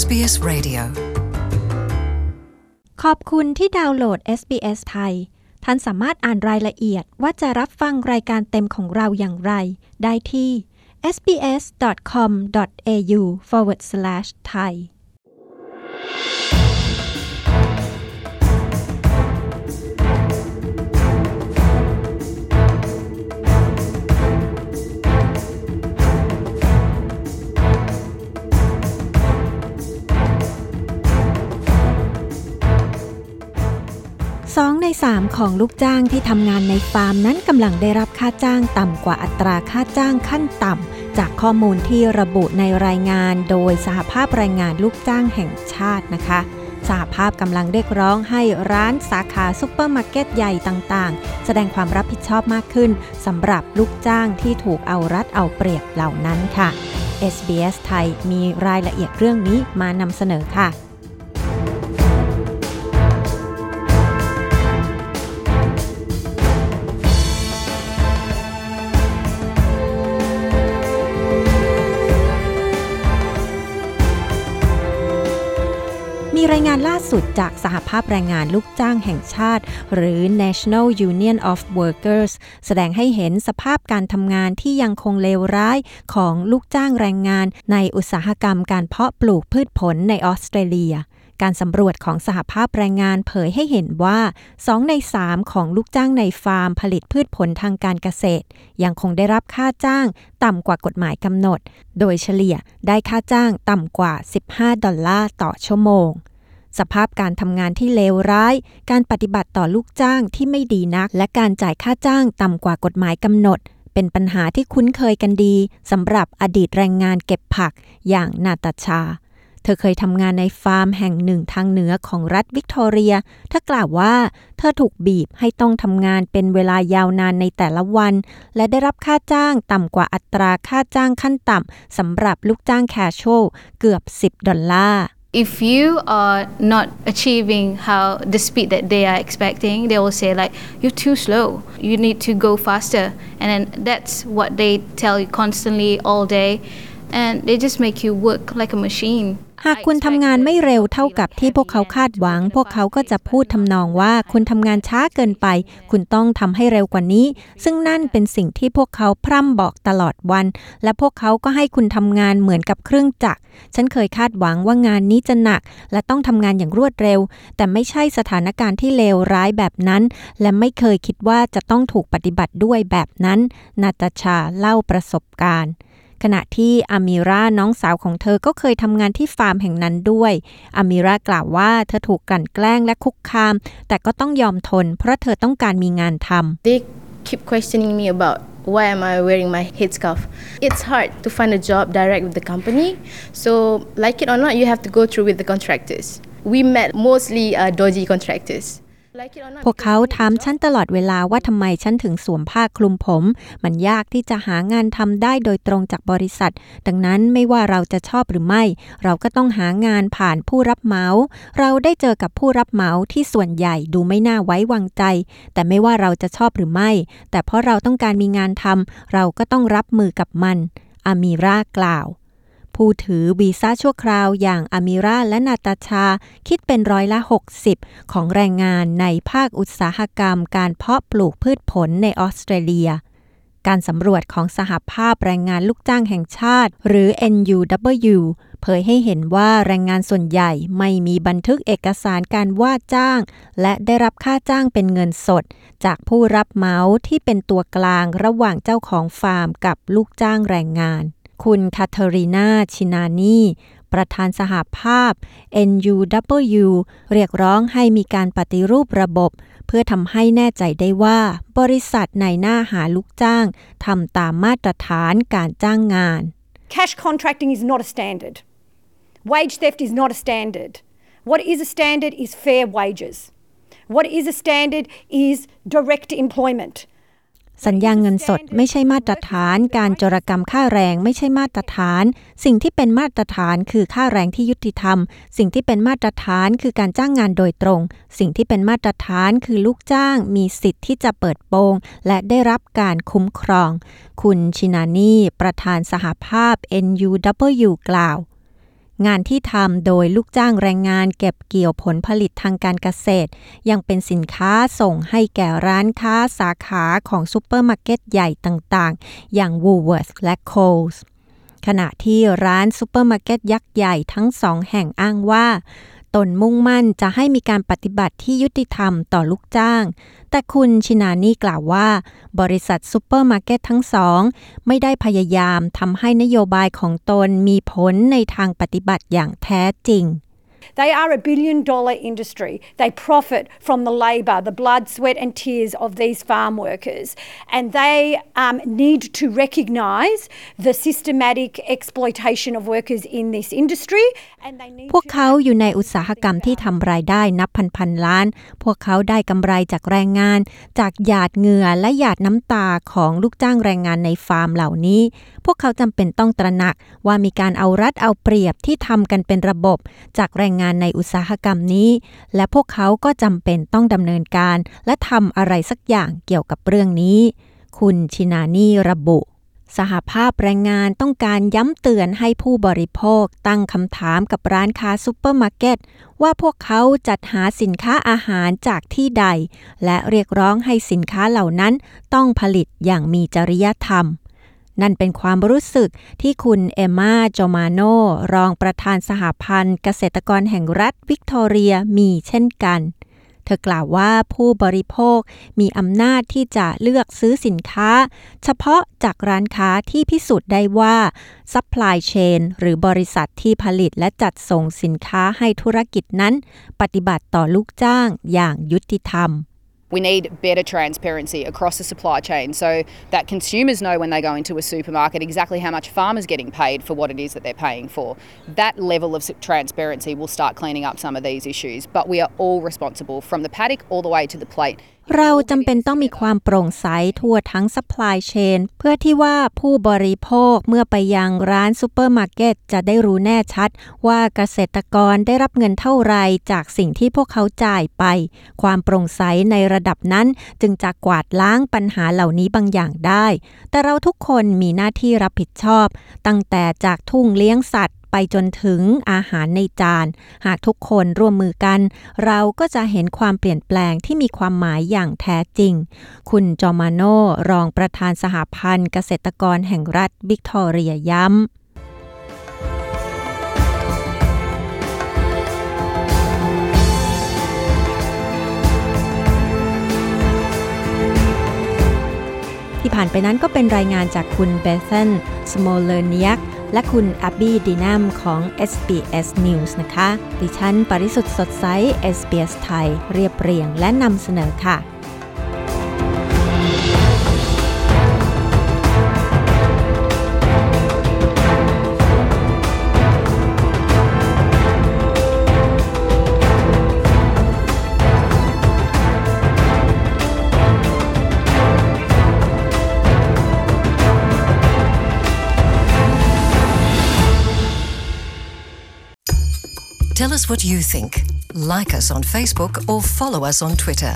SBS Radio ขอบคุณที่ดาวน์โหลด SBS ไทย ท่านสามารถอ่านรายละเอียดว่าจะรับฟังรายการเต็มของเราอย่างไร ได้ที่ sbs.com.au/thai สองในสามของลูกจ้างที่ทำงานในฟาร์มนั้นกำลังได้รับค่าจ้างต่ำกว่าอัตราค่าจ้างขั้นต่ำ จากข้อมูลที่ระบุในรายงานโดยสหภาพแรงงานลูกจ้างแห่งชาตินะคะสหภาพกำลังเรียกร้องให้ร้านสาขาซุปเปอร์มาร์เก็ตใหญ่ต่างๆ แสดงความรับผิดชอบมากขึ้นสำหรับลูกจ้างที่ถูกเอารัดเอาเปรียบเหล่านั้นค่ะ SBS ไทยมีรายละเอียดเรื่องนี้มานำเสนอค่ะานล่าสุดจากสหภาพแรงงานลูกจ้างแห่งชาติ หรือ National Union of Workers แสดงให้เห็นสภาพการทำงานที่ยังคงเลวร้ายของลูกจ้างแรงงานในอุตสาหกรรมการเพาะปลูกพืชผลในออสเตรเลียการสำรวจของสหภาพแรงงานเผยให้เห็นว่า 2 ใน 3 ของลูกจ้างในฟาร์มผลิตพืชผลทางการเกษตร ยังคงได้รับค่าจ้างต่ำกว่ากฎหมายกำหนด โดยเฉลี่ยได้ค่าจ้างต่ำกว่า 15 ดอลลาร์ต่อชั่วโมง สภาพการทำงานที่เลวร้าย การปฏิบัติต่อลูกจ้างที่ไม่ดีนัก และการจ่ายค่าจ้างต่ำกว่ากฎหมายกำหนด เป็นปัญหาที่คุ้นเคยกันดีสำหรับอดีตแรงงานเก็บผักอย่างนาตาชา เธอเคยทำงานในฟาร์มแห่งหนึ่งทางเหนือของรัฐวิกตอเรีย เธอกล่าวว่า เธอถูกบีบให้ต้องทำงานเป็นเวลายาวนานในแต่ละวัน และได้รับค่าจ้างต่ำกว่าอัตราค่าจ้างขั้นต่ำสำหรับลูกจ้างแคชชวลเกือบ 10 ดอลลาร์ if you are not achieving how the speed that they are expecting they will say like you're too slow. You need to go faster. And then that's what they tell you constantly all day. And they just make you work like a machine หากคุณทำงานไม่เร็วเท่ากับที่พวกเขาคาดหวัง พวกเขาก็จะพูดทำนองว่าคุณทำงานช้าเกินไป คุณต้องทำให้เร็วกว่านี้ ซึ่งนั่นเป็นสิ่งที่พวกเขาพร่ำบอกตลอดวัน และพวกเขาก็ให้คุณทำงานเหมือนกับเครื่องจักร ฉันเคยคาดหวังว่างานนี้จะหนัก และต้องทำงานอย่างรวดเร็ว แต่ไม่ใช่สถานการณ์ที่เลวร้ายแบบนั้น และไม่เคยคิดว่าจะต้องถูกปฏิบัติด้วยแบบนั้น นาตาชาเล่าประสบการณ์ ขณะที่อามิราน้องสาวของเธอก็เคยทำงานที่ฟาร์มแห่งนั้นด้วย อามิรากล่าวว่าเธอถูกกลั่นแกล้งและคุกคาม แต่ก็ต้องยอมทน เพราะเธอต้องการมีงานทำ they keep questioning me about why am I wearing my headscarf it's hard to find a job direct with the company so like it or not you have to go through with the contractors we met mostly uh, dodgy contractors พวกเขาถามฉันตลอดเวลาว่าทำไมฉันถึงสวมผ้าคลุมผม มันยากที่จะหางานทำได้โดยตรงจากบริษัท ดังนั้นไม่ว่าเราจะชอบหรือไม่ เราก็ต้องหางานผ่านผู้รับเหมา เราได้เจอกับผู้รับเหมาที่ส่วนใหญ่ดูไม่น่าไว้วางใจ แต่ไม่ว่าเราจะชอบหรือไม่ แต่เพราะเราต้องการมีงานทำเราก็ต้องรับมือกับมัน อามีรากล่าว ผู้ถือวีซ่าชั่วคราวอย่างอามิราและนาตาชา คิดเป็นร้อยละ 60 ของแรงงานในภาคอุตสาหกรรมการเพาะปลูกพืชผลในออสเตรเลียการสำรวจของสหภาพแรงงานลูกจ้างแห่งชาติ หรือ NUW เผยให้เห็นว่าแรงงานส่วนใหญ่ไม่มีบันทึกเอกสารการว่าจ้าง และได้รับค่าจ้างเป็นเงินสด จากผู้รับเหมาที่เป็นตัวกลางระหว่างเจ้าของฟาร์มกับลูกจ้างแรงงาน คุณคาเทอรีนาชินานีประธานสหภาพ NUW เรียกร้องให้มีการปฏิรูประบบ เพื่อทำให้แน่ใจได้ว่า บริษัทนายหน้าหาลูกจ้างทำตามมาตรฐานการจ้างงาน Cash contracting is not a standard. Wage theft is not a standard. What is a standard is fair wages. What is a standard is direct employment. สัญญาเงินสดไม่ใช่มาตรฐาน การจรกรรมค่าแรงไม่ใช่มาตรฐาน สิ่งที่เป็นมาตรฐานคือค่าแรงที่ยุติธรรม สิ่งที่เป็นมาตรฐานคือการจ้างงานโดยตรง สิ่งที่เป็นมาตรฐานคือลูกจ้างมีสิทธิ์ที่จะเปิดโปง และได้รับการคุ้มครอง คุณชินานีประธานสหภาพ NUW กล่าว งานที่ทำโดยลูกจ้างแรงงานเก็บเกี่ยวผลผลิตทางการเกษตร ยังเป็นสินค้าส่งให้แก่ร้านค้าสาขาของซูเปอร์มาร์เก็ตใหญ่ต่างๆ อย่าง Woolworths และ Coles ขณะที่ร้านซูเปอร์มาร์เก็ตยักษ์ใหญ่ทั้งสองแห่งอ้างว่า ตนมุ่งมั่นจะให้มีการปฏิบัติที่ยุติธรรมต่อลูกจ้าง แต่คุณชินานี่กล่าวว่า บริษัทซูเปอร์มาร์เก็ตทั้งสอง ไม่ได้พยายามทำให้นโยบายของตนมีผลในทางปฏิบัติอย่างแท้จริง They are a billion dollar industry. They profit from the labour, the blood, sweat, and tears of these farm workers. And they um, need to recognise the systematic exploitation of workers in this industry. And they need พวกเขาอยู่ในอุตสาหกรรมที่ทำรายได้นับพันพันล้าน พวกเขาได้กำไรจากแรงงาน จากหยาดเหงื่อและหยาดน้ำตาของลูกจ้างแรงงานในฟาร์มเหล่านี้ พวกเขาจำเป็นต้องตระหนักว่ามีการเอารัดเอาเปรียบที่ทำกันเป็นระบบ จากแรงงานในอุตสาหกรรมนี้ และพวกเขาก็จำเป็นต้องดำเนินการ และทำอะไรสักอย่างเกี่ยวกับเรื่องนี้ คุณชินานีระบุสหภาพแรงงานต้องการย้ำเตือนให้ผู้บริโภคตั้งคำถามกับร้านค้าซูเปอร์มาร์เก็ต ว่าพวกเขาจัดหาสินค้าอาหารจากที่ใด และเรียกร้องให้สินค้าเหล่านั้นต้องผลิตอย่างมีจริยธรรม นั่นเป็นความรู้สึกที่คุณเอมมาโจมาโนรองประธานสหพันธ์เกษตรกรแห่งรัฐวิกตอเรียมีเช่นกัน เธอกล่าวว่าผู้บริโภคมีอำนาจที่จะเลือกซื้อสินค้า เฉพาะจากร้านค้าที่พิสูจน์ได้ว่า supply chain หรือบริษัทที่ผลิตและจัดส่งสินค้าให้ธุรกิจนั้น ปฏิบัติต่อลูกจ้างอย่างยุติธรรม We need better transparency across the supply chain so that consumers know when they go into a supermarket exactly how much farmers getting paid for what it is that they're paying for. That level of transparency will start cleaning up some of these issues, but we are all responsible from the paddock all the way to the plate. เราจำเป็นต้องมีความโปร่งใสทั่วทั้ง supply chain เพื่อที่ว่าผู้บริโภคเมื่อไปยังร้านซูเปอร์มาร์เก็ตจะได้รู้แน่ชัด ว่าเกษตรกรได้รับเงินเท่าไรจากสิ่งที่พวกเขาจ่ายไป ความโปร่งใสในระดับนั้นจึงจะกวาดล้างปัญหาเหล่านี้บางอย่างได้ แต่เราทุกคนมีหน้าที่รับผิดชอบ ตั้งแต่จากทุ่งเลี้ยงสัตว์ ไปจนถึงอาหารในจาน หากทุกคนร่วมมือกัน เราก็จะเห็นความเปลี่ยนแปลงที่มีความหมายอย่างแท้จริง คุณจอมาโนรองประธานสหพันธ์เกษตรกรแห่งรัฐวิกตอเรียย้ำที่ผ่านไปนั้นก็เป็นรายงานจากคุณเบเซนสโมเลเนียก และคุณอับบี้ดีนัมของ SBS News นะคะ ดิฉันปริสุทธ์สดใส SBS ไทย เรียบเรียงและนำเสนอค่ะ Tell us what you think. Like us on Facebook or follow us on Twitter.